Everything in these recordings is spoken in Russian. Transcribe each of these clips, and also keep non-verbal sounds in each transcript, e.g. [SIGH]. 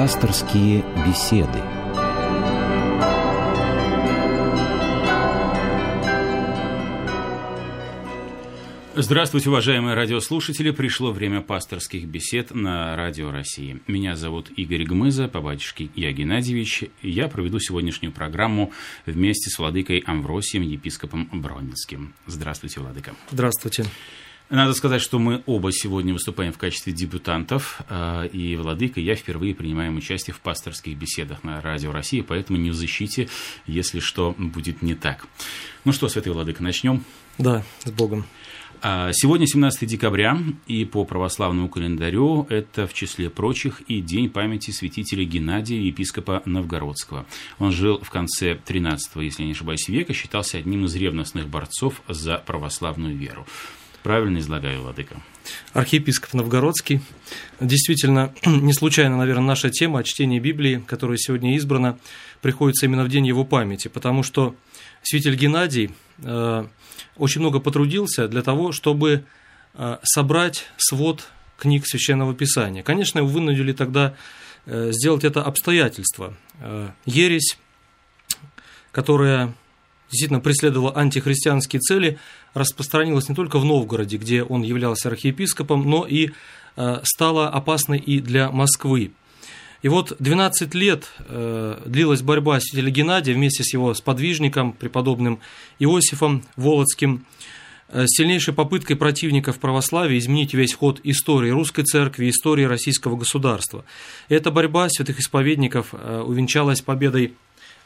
Пасторские беседы. Здравствуйте, уважаемые радиослушатели. Пришло время пасторских бесед на Радио России. Меня зовут Игорь Гмыза, по батюшке я Геннадьевич. Я проведу сегодняшнюю программу вместе с владыкой Амвросием, епископом Бронинским. Здравствуйте, владыка. Здравствуйте. Надо сказать, что мы оба сегодня выступаем в качестве дебютантов, а, и Владыка, я впервые принимаем участие в пасторских беседах на Радио России, поэтому не в защите, если что будет не так. Ну что, Святый Владыка, начнем? Да, с Богом. А, сегодня 17 декабря, и по православному календарю это, в числе прочих, и день памяти святителя Геннадия, епископа Новгородского. Он жил в конце 13 если не ошибаюсь, века, считался одним из ревностных борцов за православную веру. Правильно излагаю, Владыка? Архиепископ Новгородский. Действительно, [CLEARS THROAT] не случайно, наверное, наша тема о чтении Библии, которая сегодня избрана, приходится именно в день его памяти, потому что святитель Геннадий э, очень много потрудился для того, чтобы э, собрать свод книг Священного Писания. Конечно, его вынудили тогда э, сделать это обстоятельства. Э, ересь, которая действительно преследовала антихристианские цели, распространилась не только в Новгороде, где он являлся архиепископом, но и э, стала опасной и для Москвы. И вот 12 лет э, длилась борьба святителя Геннадия вместе с его сподвижником, преподобным Иосифом Володским, э, сильнейшей попыткой противников православия изменить весь ход истории русской церкви, истории российского государства. Эта борьба святых исповедников увенчалась победой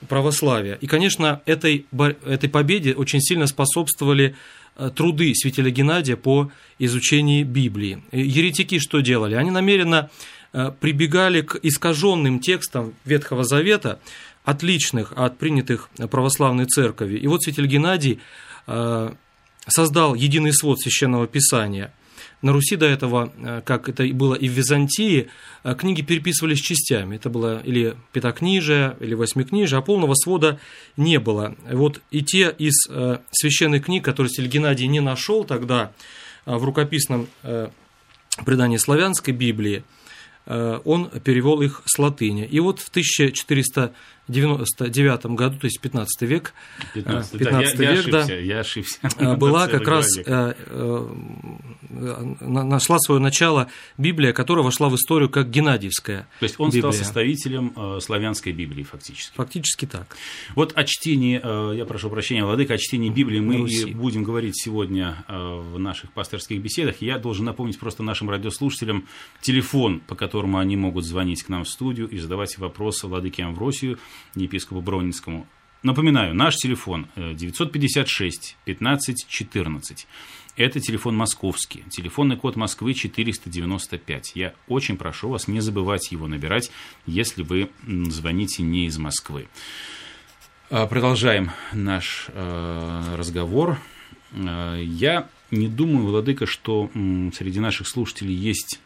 православия. И, конечно, этой, этой победе очень сильно способствовали э, труды святителя Геннадия по изучению Библии. Еретики что делали? Они намеренно э, прибегали к искаженным текстам Ветхого Завета, отличных от принятых православной церковью. И вот святитель Геннадий э, создал единый свод священного писания – на Руси до этого, э, как это было и в Византии, э, книги переписывались частями. Это было или пятакнижие, или восьмикнижие, а полного свода не было. Вот и те из э, священных книг, которые Сель Геннадий не нашел тогда в рукописном предании славянской Библии, он перевел их с латыни. И вот в 1400 99 году, то есть 15 век, 15, 15 да, я, век, я ошибся, да, я ошибся. Э, была как раз, э, э, нашла свое начало Библия, которая вошла в историю как Геннадьевская То есть он Библия. стал составителем славянской Библии фактически. Фактически так. Вот о чтении, я прошу прощения, Владыка, о чтении Библии мы и будем говорить сегодня в наших пасторских беседах. Я должен напомнить просто нашим радиослушателям телефон, по которому они могут звонить к нам в студию и задавать вопросы Владыке Амвросию – епископу Бронинскому. Напоминаю, наш телефон 956 15 14. Это телефон московский. Телефонный код Москвы 495. Я очень прошу вас не забывать его набирать, если вы звоните не из Москвы. А, продолжаем наш э, разговор. Э, я не думаю, Владыка, что среди наших слушателей есть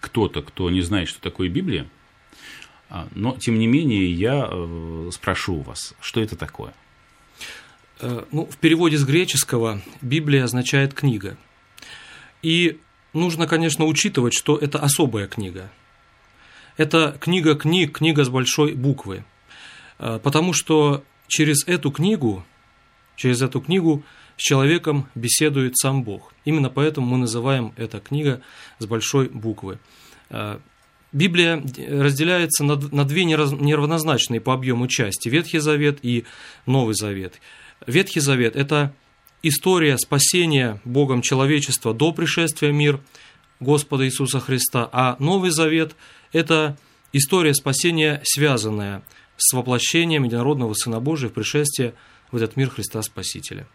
кто-то, кто не знает, что такое Библия. А, но, тем не менее, я э, спрошу у вас, что это такое? Э, ну, в переводе с греческого Библия означает книга. И нужно, конечно, учитывать, что это особая книга. Это книга книг, книга с большой буквы. Э, потому что через эту книгу, через эту книгу с человеком беседует сам Бог. Именно поэтому мы называем это книга с большой буквы. Библия разделяется на, на две неравнозначные по объему части – Ветхий Завет и Новый Завет. Ветхий Завет – это история спасения Богом человечества до пришествия мир Господа Иисуса Христа, а Новый Завет – это история спасения, связанная с воплощением единородного Сына Божия в пришествие в этот мир Христа Спасителя.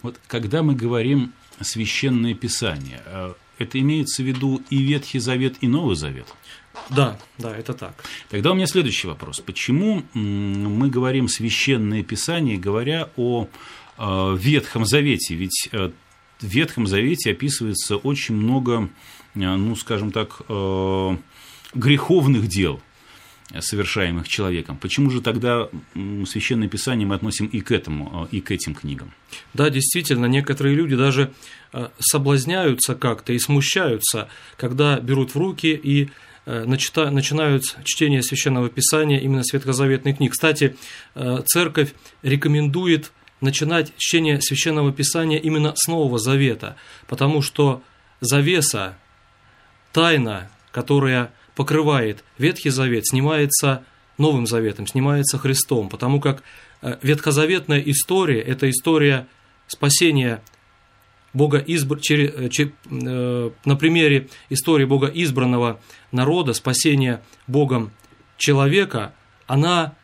Вот когда мы говорим «священное Писание», э, это имеется в виду и Ветхий Завет, и Новый Завет – да, да, это так. Тогда у меня следующий вопрос. Почему мы говорим священное писание, говоря о э, Ветхом Завете? Ведь э, в Ветхом Завете описывается очень много, э, ну, скажем так, греховных дел, совершаемых человеком. Почему же тогда Священное Писание мы относим и к этому, и к этим книгам? Да, действительно, некоторые люди даже соблазняются как-то и смущаются, когда берут в руки и начинают чтение Священного Писания именно с ветхозаветных книг. Кстати, Церковь рекомендует начинать чтение Священного Писания именно с Нового Завета, потому что завеса, тайна, которая покрывает Ветхий Завет, снимается Новым Заветом, снимается Христом, потому как э, ветхозаветная история – это история спасения Бога избр... Э, э, на примере истории Бога избранного народа, спасения Богом человека, она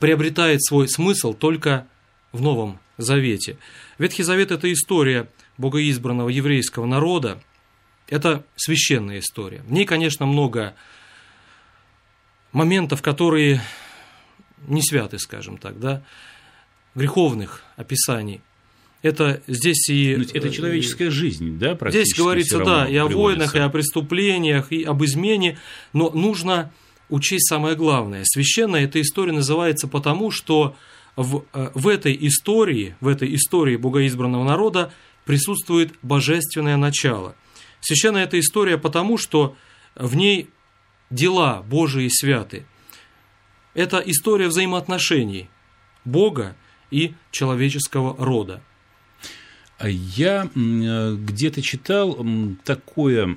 приобретает свой смысл только в Новом Завете. Ветхий Завет – это история богоизбранного еврейского народа, это священная история. В ней, конечно, много моментов, которые не святы, скажем так, да, греховных описаний. Это здесь и... Это человеческая жизнь, да, практически? Здесь говорится, да, и о войнах, и о преступлениях, и об измене, но нужно учесть самое главное. Священная эта история называется потому, что в, э, в этой истории, в этой истории богоизбранного народа присутствует божественное начало. Священная эта история потому, что в ней дела Божии святы. Это история взаимоотношений Бога и человеческого рода. Я где-то читал такое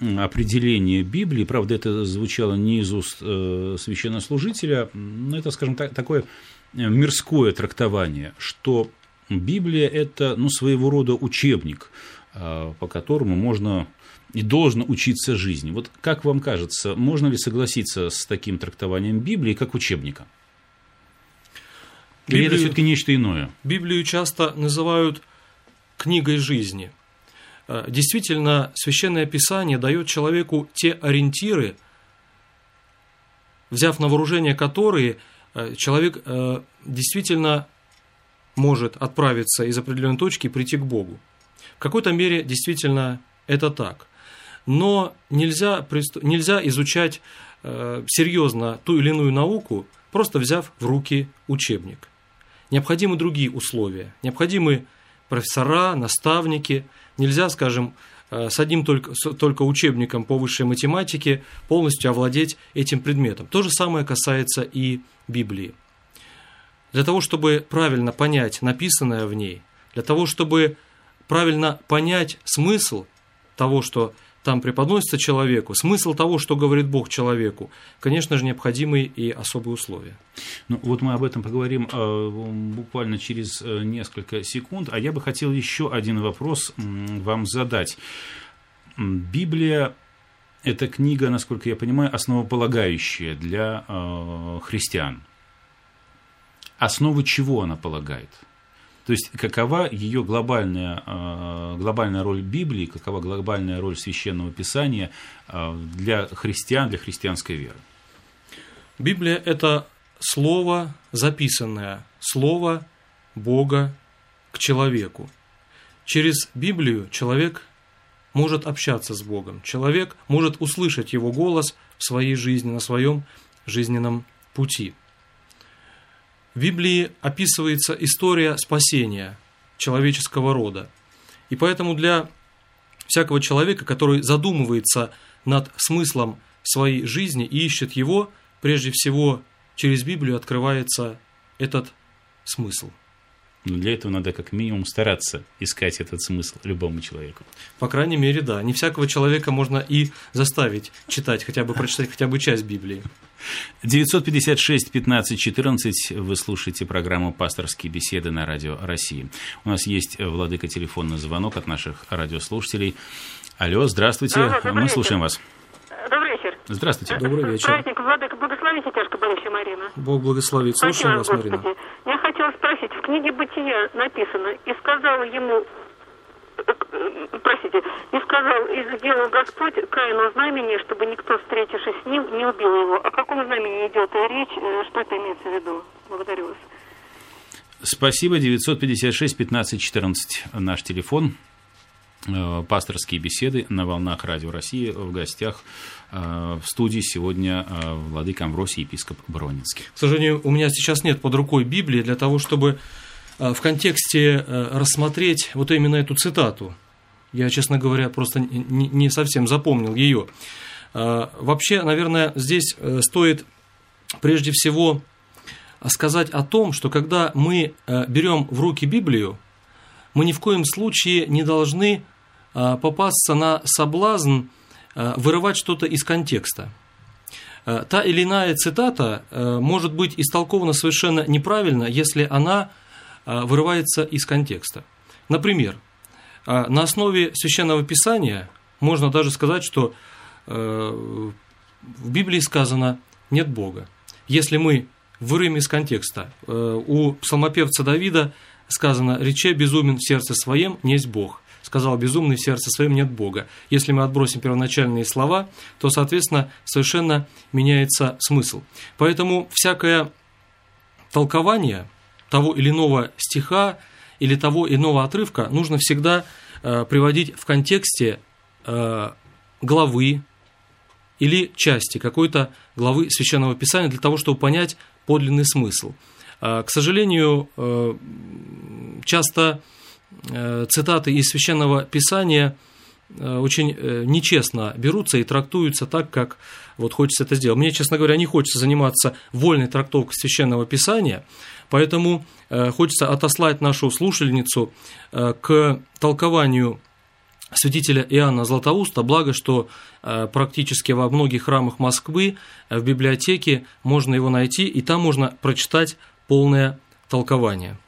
определение Библии, правда, это звучало не из уст э, священнослужителя, но это, скажем так, такое мирское трактование, что Библия – это ну, своего рода учебник, по которому можно и должно учиться жизни. Вот как вам кажется, можно ли согласиться с таким трактованием Библии как учебника? Библию, Или это все-таки нечто иное? Библию часто называют книгой жизни. А, действительно, священное писание дает человеку те ориентиры, взяв на вооружение которые а, человек действительно может отправиться из определенной точки и прийти к Богу. В какой-то мере действительно это так. Но нельзя, нельзя изучать э, серьезно ту или иную науку, просто взяв в руки учебник. Необходимы другие условия. Необходимы профессора, наставники. Нельзя, скажем, э, с одним только, только учебником по высшей математике полностью овладеть этим предметом. То же самое касается и Библии. Для того, чтобы правильно понять написанное в ней, для того, чтобы правильно понять смысл того, что там преподносится человеку, смысл того, что говорит Бог человеку, конечно же, необходимы и особые условия. Ну, вот мы об этом поговорим э, буквально через э, несколько секунд, а я бы хотел еще один вопрос вам задать. Библия – это книга, насколько я понимаю, основополагающая для э, христиан – основы чего она полагает? То есть, какова ее глобальная, э, глобальная роль Библии, какова глобальная роль священного писания э, для христиан, для христианской веры? Библия – это слово записанное, слово Бога к человеку. Через Библию человек может общаться с Богом, человек может услышать Его голос в своей жизни, на своем жизненном пути – в Библии описывается история спасения человеческого рода. И поэтому для всякого человека, который задумывается над смыслом своей жизни и ищет его, прежде всего через Библию открывается этот смысл – но для этого надо как минимум стараться искать этот смысл любому человеку. По крайней мере, да. Не всякого человека можно и заставить читать, хотя бы прочитать хотя бы часть Библии. 956 15 14 вы слушаете программу «Пасторские беседы» на Радио России. У нас есть, э, Владыка, телефонный звонок от наших радиослушателей. Алло, здравствуйте, Алло, мы слушаем вас. Здравствуйте. Добрый вечер. Праздник, Владыка, благословите тяжко Марина. Бог благословит. Слушаем вас, Марина. Я хотела спросить, книге «Бытия» написано, и сказал ему, простите, и сказал, и сделал Господь Каину знамение, чтобы никто, встретившись с ним, не убил его. О каком знамении идет речь, э, что это имеется в виду? Благодарю вас. Спасибо, 956 15 14 наш телефон. Э, пасторские беседы на волнах Радио России. В гостях э, в студии сегодня э, владыка Амвросий, епископ Бронинский. К сожалению, у меня сейчас нет под рукой Библии для того, чтобы в контексте рассмотреть вот именно эту цитату. Я, честно говоря, просто не совсем запомнил ее. Вообще, наверное, здесь стоит прежде всего сказать о том, что когда мы берем в руки Библию, мы ни в коем случае не должны попасться на соблазн вырывать что-то из контекста. Та или иная цитата может быть истолкована совершенно неправильно, если она вырывается из контекста. Например, на основе священного писания можно даже сказать, что в Библии сказано «нет Бога». Если мы вырыем из контекста, у псалмопевца Давида сказано «рече безумен в сердце своем, несть Бог» сказал безумный в сердце своем нет Бога. Если мы отбросим первоначальные слова, то, соответственно, совершенно меняется смысл. Поэтому всякое толкование того или иного стиха или того иного отрывка нужно всегда э, приводить в контексте э, главы или части какой-то главы Священного Писания для того, чтобы понять подлинный смысл. Э, к сожалению, часто цитаты из Священного Писания э, очень э, нечестно берутся и трактуются так, как вот хочется это сделать. Мне, честно говоря, не хочется заниматься вольной трактовкой Священного Писания, поэтому хочется отослать нашу слушательницу к толкованию святителя Иоанна Златоуста, благо, что практически во многих храмах Москвы в библиотеке можно его найти, и там можно прочитать полное толкование.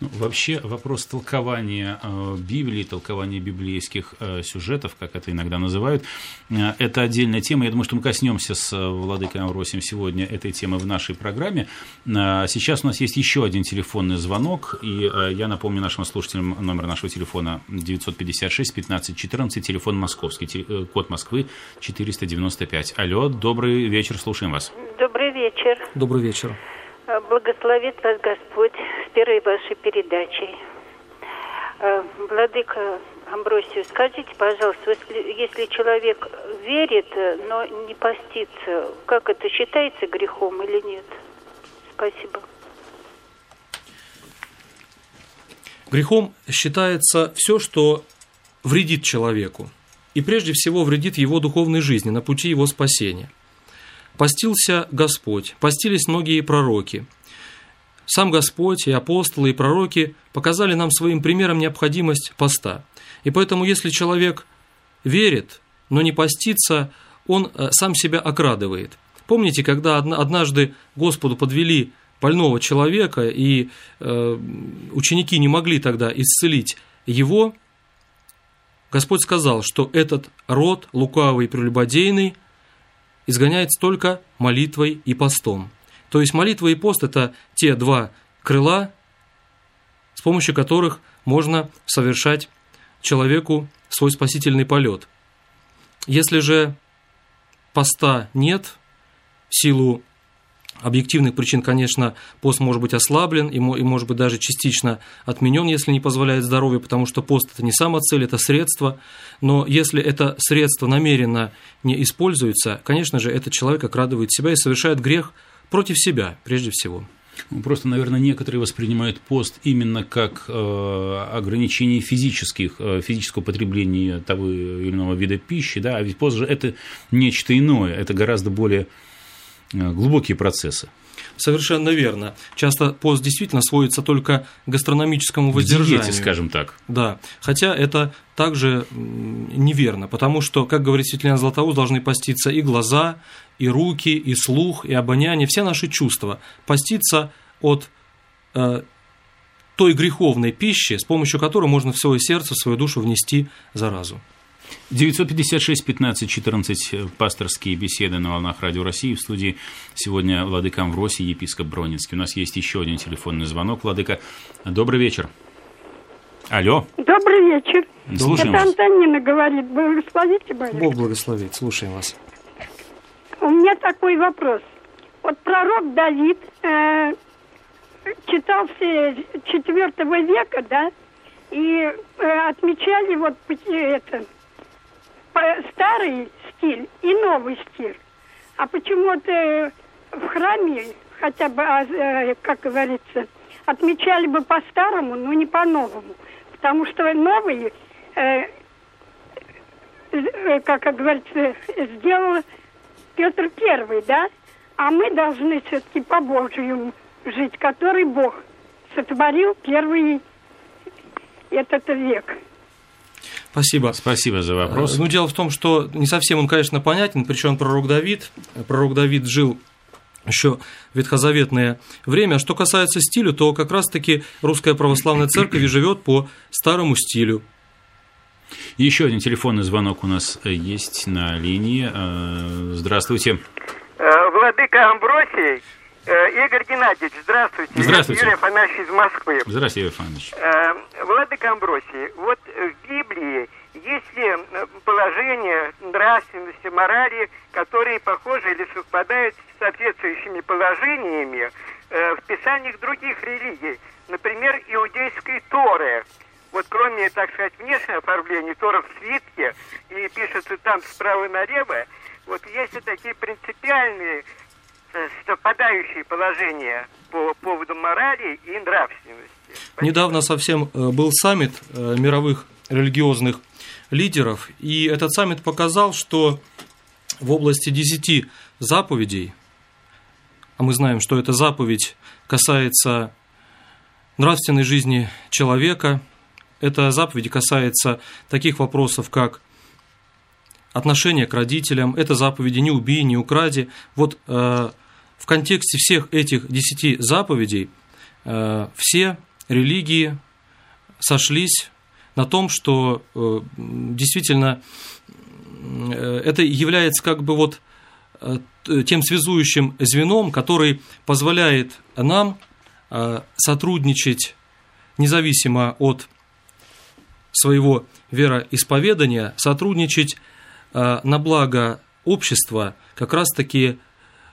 Ну, вообще вопрос толкования э, Библии, толкования библейских э, сюжетов, как это иногда называют, э, это отдельная тема. Я думаю, что мы коснемся с Владыкой Амросием сегодня этой темы в нашей программе. Сейчас у нас есть еще один телефонный звонок, и я напомню нашим слушателям номер нашего телефона 956 15 14, телефон московский, код Москвы 495. Алло, добрый вечер, слушаем вас. Добрый вечер. Добрый вечер. Благословит вас Господь с первой вашей передачей. Э, Владыка Амбросию, скажите, пожалуйста, если, если человек верит, но не постится, как это считается грехом или нет? Спасибо. Грехом считается все, что вредит человеку, и прежде всего вредит его духовной жизни на пути его спасения – Постился Господь, постились многие пророки. Сам Господь и апостолы и пророки показали нам своим примером необходимость поста. И поэтому, если человек верит, но не постится, он э, сам себя окрадывает. Помните, когда однажды Господу подвели больного человека, и э, ученики не могли тогда исцелить его, Господь сказал, что этот род лукавый и прелюбодейный – изгоняется только молитвой и постом. То есть молитва и пост – это те два крыла, с помощью которых можно совершать человеку свой спасительный полет. Если же поста нет, в силу объективных причин, конечно, пост может быть ослаблен и, может быть, даже частично отменен, если не позволяет здоровье, потому что пост – это не сама цель, это средство. Но если это средство намеренно не используется, конечно же, этот человек окрадывает себя и совершает грех против себя, прежде всего. Ну, просто, наверное, некоторые воспринимают пост именно как э, ограничение физических, э, физического потребления того или иного вида пищи, да, а ведь пост же это нечто иное, это гораздо более глубокие процессы. Совершенно верно. Часто пост действительно сводится только к гастрономическому воздержанию. Диете, скажем так. Да, хотя это также неверно, потому что, как говорит Светлана Златоуст, должны поститься и глаза, и руки, и слух, и обоняние, все наши чувства. Поститься от э, той греховной пищи, с помощью которой можно в свое сердце, в свою душу внести заразу. 956 15 14 пасторские беседы на волнах Радио России. В студии сегодня Владыка Амвросий, епископ Бронинский. У нас есть еще один телефонный звонок. Владыка, добрый вечер. Алло. Добрый вечер. Слушаем Это вас. Антонина говорит. Благословите, Борис. Бог благословит. Слушаем вас. У меня такой вопрос. Вот пророк Давид э, читал все 4 века, да, и э, отмечали вот это старый стиль и новый стиль. А почему-то в храме хотя бы, а, э, как говорится, отмечали бы по-старому, но не по-новому. Потому что новый э, как говорится, сделал Петр Первый, да? А мы должны все-таки по Божьему жить, который Бог сотворил первый этот век. Спасибо. Спасибо за вопрос. Ну, дело в том, что не совсем он, конечно, понятен, причем пророк Давид. Пророк Давид жил еще ветхозаветное время. А что касается стиля, то как раз-таки русская православная церковь живет по старому стилю. Еще один телефонный звонок у нас есть на линии. Э, здравствуйте. Э, Владыка Амбросий, э, Игорь Геннадьевич, здравствуйте. Здравствуйте. Юрий Афанасьевич из Москвы. Здравствуйте, Юрий Афанасьевич. Владыка Амбросий, вот в Библии положения нравственности, морали, которые похожи или совпадают с соответствующими положениями в писаниях других религий, например, иудейской Торы – вот кроме, так сказать, внешнего оформления, Тора в свитке, и пишется там справа налево, вот есть и такие принципиальные э, совпадающие положения по поводу морали и нравственности. Недавно совсем э, был саммит э, мировых религиозных лидеров, и этот саммит показал, что в области десяти заповедей, а мы знаем, что эта заповедь касается нравственной жизни человека – эта заповедь касается таких вопросов, как отношение к родителям, это заповеди «не убей, не укради». Вот э, в контексте всех этих десяти заповедей э, все религии сошлись на том, что э, действительно э, это является как бы вот э, тем связующим звеном, который позволяет нам сотрудничать независимо от своего вероисповедания сотрудничать на благо общества как раз-таки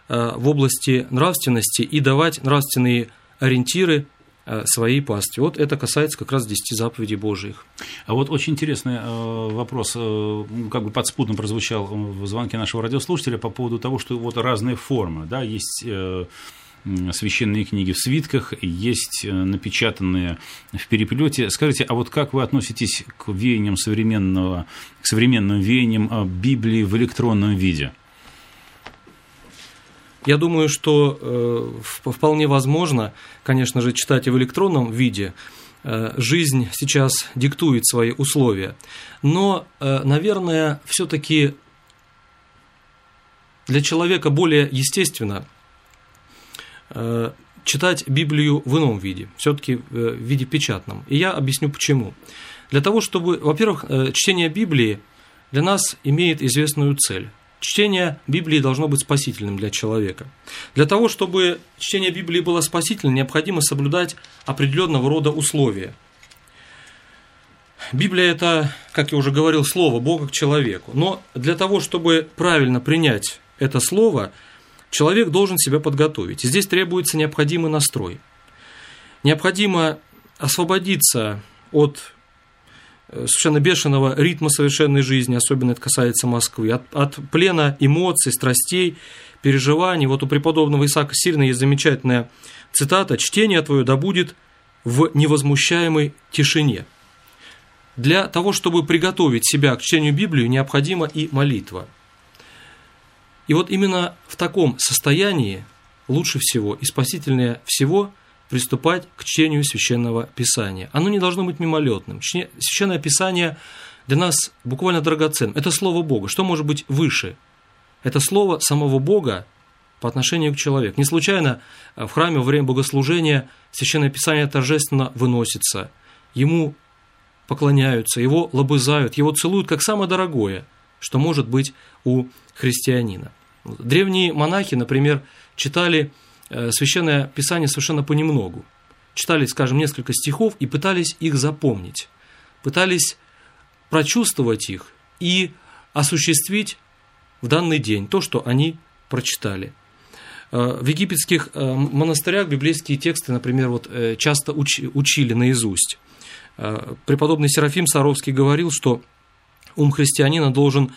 в области нравственности и давать нравственные ориентиры своей пастве. Вот это касается как раз десяти заповедей Божьих. А вот очень интересный вопрос, как бы подспудно прозвучал в звонке нашего радиослушателя по поводу того, что вот разные формы, да, есть священные книги в свитках, есть э, напечатанные в переплете. Скажите, а вот как вы относитесь к веяниям современного, к современным веяниям э, Библии в электронном виде? Я думаю, что э, вполне возможно, конечно же, читать и в электронном виде. Э, жизнь сейчас диктует свои условия. Но, э, наверное, все-таки для человека более естественно Э, читать Библию в ином виде, все-таки в виде печатном. И я объясню почему. Для того, чтобы, во-первых, чтение Библии для нас имеет известную цель. Чтение Библии должно быть спасительным для человека. Для того, чтобы чтение Библии было спасительным, необходимо соблюдать определенного рода условия. Библия – это, как я уже говорил, слово Бога к человеку. Но для того, чтобы правильно принять это слово – человек должен себя подготовить. Здесь требуется необходимый настрой. Необходимо освободиться от совершенно бешеного ритма совершенной жизни, особенно это касается Москвы, от, от плена эмоций, страстей, переживаний. Вот у преподобного Исаака Сирина есть замечательная цитата «Чтение твое да будет в невозмущаемой тишине». Для того, чтобы приготовить себя к чтению Библии, необходима и молитва – и вот именно в таком состоянии лучше всего и спасительнее всего приступать к чтению Священного Писания. Оно не должно быть мимолетным. Священное Писание для нас буквально драгоценно. Это Слово Бога. Что может быть выше? Это Слово самого Бога по отношению к человеку. Не случайно в храме во время богослужения Священное Писание торжественно выносится. Ему поклоняются, его лобызают, его целуют как самое дорогое, что может быть у христианина. Древние монахи, например, читали э, священное писание совершенно понемногу. Читали, скажем, несколько стихов и пытались их запомнить, пытались прочувствовать их и осуществить в данный день то, что они прочитали. Э, в египетских э, монастырях библейские тексты, например, вот, часто учили наизусть. Преподобный Серафим Саровский говорил, что ум христианина должен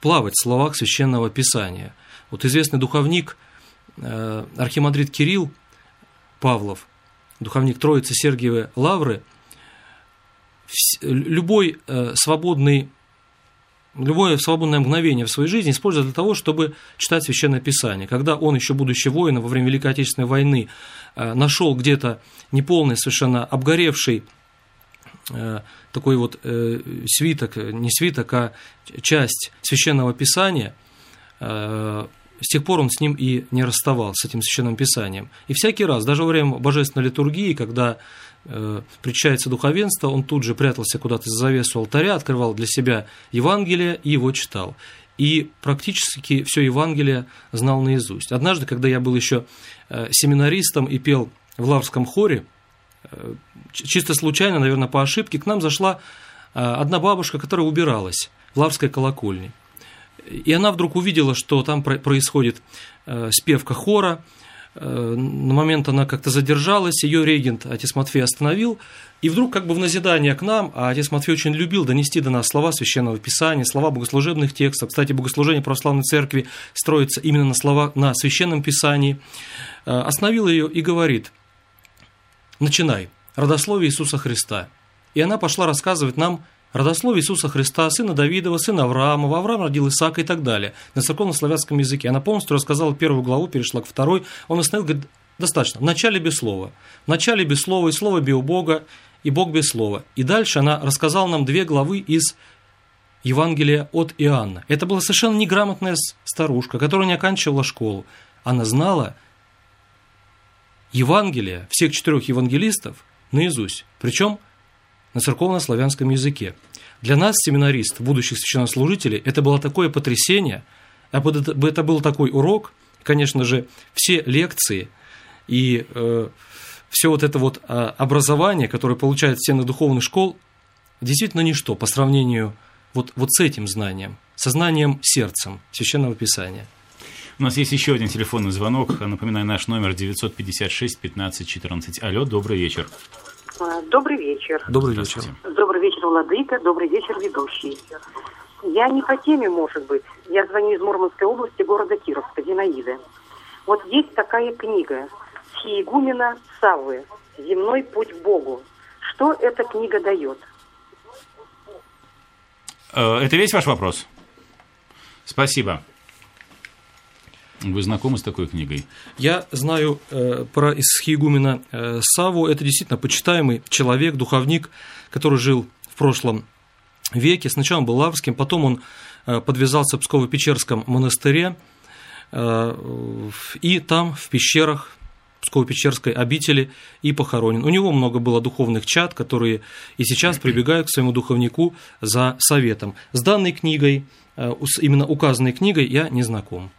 плавать в словах священного писания. Вот известный духовник э, архимандрит Кирилл Павлов, духовник Троицы Сергиевой Лавры, любой э, свободный любое свободное мгновение в своей жизни использует для того, чтобы читать Священное Писание. Когда он, еще будучи воином во время Великой Отечественной войны, э, нашел где-то неполный, совершенно обгоревший э, такой вот э, свиток, не свиток, а часть Священного Писания, с тех пор он с ним и не расставался, с этим Священным Писанием. И всякий раз, даже во время божественной литургии, когда э, причащается духовенство, он тут же прятался куда-то за завесу алтаря, открывал для себя Евангелие и его читал. И практически все Евангелие знал наизусть. Однажды, когда я был еще э, семинаристом и пел в Лаврском хоре, э, чисто случайно, наверное, по ошибке, к нам зашла э, одна бабушка, которая убиралась в Лаврской колокольне. И она вдруг увидела, что там происходит э, спевка хора, Э, на момент она как-то задержалась, ее регент, отец Матфей, остановил, и вдруг как бы в назидание к нам, а отец Матфей очень любил донести до нас слова Священного Писания, слова богослужебных текстов. Кстати, богослужение православной церкви строится именно на слова на Священном Писании. Э, остановил ее и говорит, начинай, родословие Иисуса Христа. И она пошла рассказывать нам Родословие Иисуса Христа, сына Давидова, сына Авраамова, Авраам родил Исаака и так далее. На церковно-славянском языке. Она полностью рассказала первую главу, перешла к второй. Он остановил, говорит, достаточно. В начале без слова. В начале без слова, и слово без Бога, и Бог без слова. И дальше она рассказала нам две главы из Евангелия от Иоанна. Это была совершенно неграмотная старушка, которая не оканчивала школу. Она знала Евангелие, всех четырех евангелистов наизусть. Причем на церковно-славянском языке. Для нас, семинаристов, будущих священнослужителей, это было такое потрясение, это был такой урок, конечно же, все лекции и э, все вот это вот а, образование, которое получают в стенах духовных школ, действительно ничто по сравнению вот, вот с этим знанием, со знанием сердцем Священного Писания. У нас есть еще один телефонный звонок. Напоминаю, наш номер 956 15 14. Алло, добрый вечер. А, добрый вечер. Добрый вечер. Добрый вечер, Владыка. Добрый вечер, ведущий. Я не по теме, может быть. Я звоню из Мурманской области, города Кировска, Зинаиды. Вот есть такая книга Сиегумена Саввы «Земной путь к Богу». Что эта книга дает? Э, это весь ваш вопрос? Спасибо. Вы знакомы с такой книгой? Я знаю э, про исхиегумена э, Саву. Это действительно почитаемый человек, духовник, который жил в прошлом веке. Сначала он был лаврским, потом он э, подвязался в Псково-Печерском монастыре. Э, и там, в пещерах, Псково-Печерской обители и похоронен. У него много было духовных чат, которые и сейчас прибегают к своему духовнику за советом. С данной книгой, э, именно указанной книгой, я не знаком.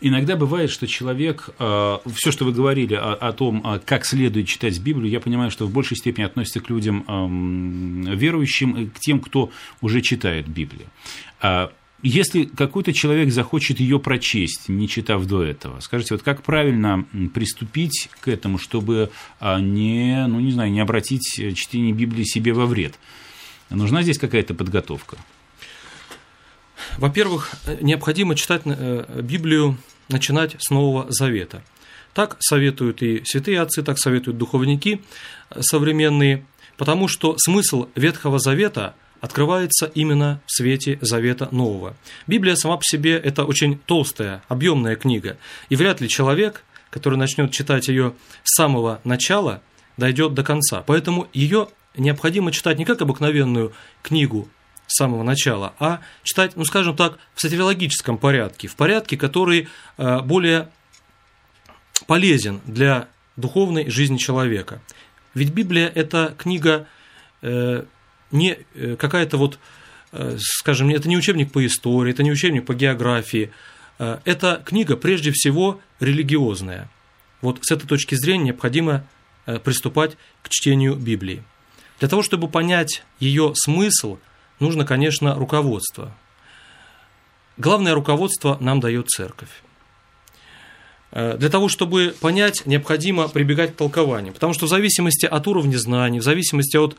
Иногда бывает, что человек, э, все, что вы говорили о, о том, э, как следует читать Библию, я понимаю, что в большей степени относится к людям эм, верующим, к тем, кто уже читает Библию. А если какой-то человек захочет ее прочесть, не читав до этого, скажите, вот как правильно приступить к этому, чтобы а, не, ну не знаю, не обратить чтение Библии себе во вред? Нужна здесь какая-то подготовка? Во-первых, необходимо читать э, Библию, начинать с Нового Завета. Так советуют и святые отцы, так советуют духовники э, современные, потому что смысл Ветхого Завета открывается именно в свете Завета Нового. Библия сама по себе – это очень толстая, объемная книга, и вряд ли человек, который начнет читать ее с самого начала, дойдет до конца. Поэтому ее необходимо читать не как обыкновенную книгу с самого начала, а читать, ну скажем так, в сатирологическом порядке, в порядке, который э, более полезен для духовной жизни человека. Ведь Библия – это книга э, не э, какая-то вот, скажем, это не учебник по истории, это не учебник по географии, это книга прежде всего религиозная. Вот с этой точки зрения необходимо приступать к чтению Библии. Для того, чтобы понять ее смысл, нужно, конечно, руководство. Главное руководство нам дает церковь. Э, для того, чтобы понять, необходимо прибегать к толкованию, потому что в зависимости от уровня знаний, в зависимости от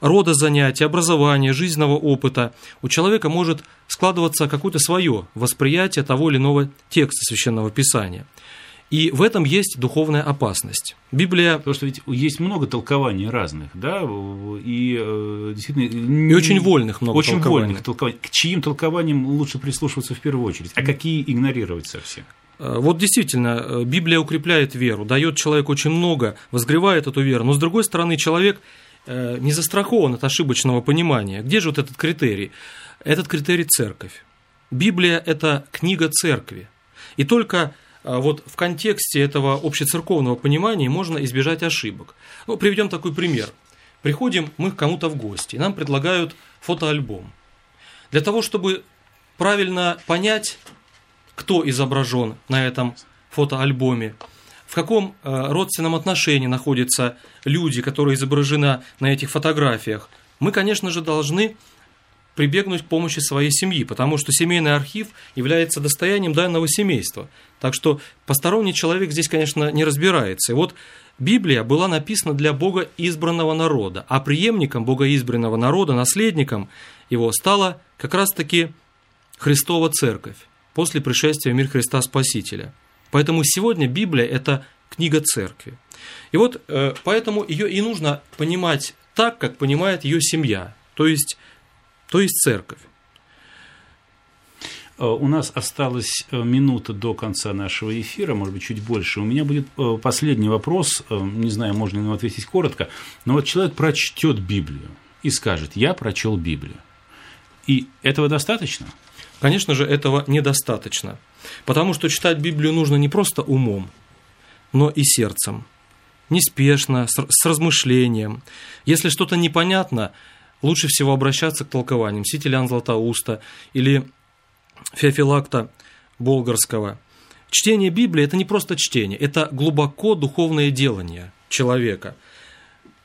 рода занятий, образования, жизненного опыта, у человека может складываться какое-то свое восприятие того или иного текста Священного Писания. И в этом есть духовная опасность. Библия... Потому что ведь есть много толкований разных, да, и э, действительно... И очень вольных много Очень толкований. вольных толкований. К чьим толкованиям лучше прислушиваться в первую очередь, а какие игнорировать совсем? Э, вот действительно, э, Библия укрепляет веру, дает человеку очень много, возгревает эту веру, но с другой стороны, человек не застрахован от ошибочного понимания. Где же вот этот критерий? Этот критерий – церковь. Библия – это книга церкви. И только вот в контексте этого общецерковного понимания можно избежать ошибок. Ну, приведем такой пример. Приходим мы к кому-то в гости, нам предлагают фотоальбом. Для того, чтобы правильно понять, кто изображен на этом фотоальбоме, в каком э, родственном отношении находятся люди, которые изображены на этих фотографиях, мы, конечно же, должны прибегнуть к помощи своей семьи, потому что семейный архив является достоянием данного семейства. Так что посторонний человек здесь, конечно, не разбирается. И вот Библия была написана для Бога избранного народа, а преемником Бога избранного народа, наследником его стала как раз-таки Христова Церковь после пришествия в мир Христа Спасителя. Поэтому сегодня Библия – это книга Церкви. И вот э, поэтому ее и нужно понимать так, как понимает ее семья. То есть то есть церковь. Э, у нас осталась э, минута до конца нашего эфира, может быть, чуть больше. У меня будет э, последний вопрос, не знаю, можно ли на него ответить коротко, но вот человек прочтет Библию и скажет, я прочел Библию. И этого достаточно? Конечно же, этого недостаточно. Потому что читать Библию нужно не просто умом, но и сердцем. Неспешно, с размышлением. Если что-то непонятно, лучше всего обращаться к толкованиям Ситилян Златоуста или Феофилакта Болгарского. Чтение Библии – это не просто чтение, это глубоко духовное делание человека.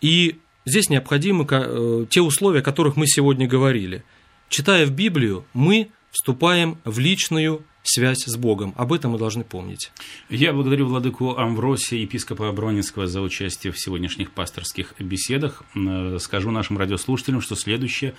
И здесь необходимы э, те условия, о которых мы сегодня говорили. Читая в Библию, мы вступаем в личную связь с Богом. Об этом мы должны помнить. Я благодарю владыку Амвросия, епископа Обронинского, за участие в сегодняшних пасторских беседах. Э, скажу нашим радиослушателям, что следующая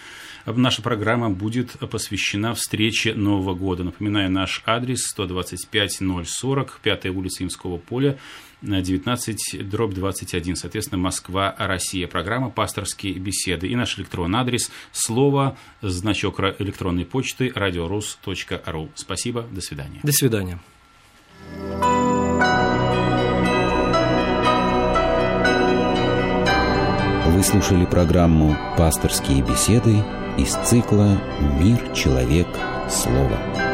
наша программа будет посвящена встрече Нового года. Напоминаю, наш адрес 125 040, 5 улица Имского поля, 19 дробь 21, соответственно, Москва, Россия. Программа «Пасторские беседы». И наш электронный адрес слово, значок электронной почты радиорус.ру. Спасибо, до свидания. До свидания. Вы слушали программу «Пасторские беседы» из цикла «Мир, человек, слово».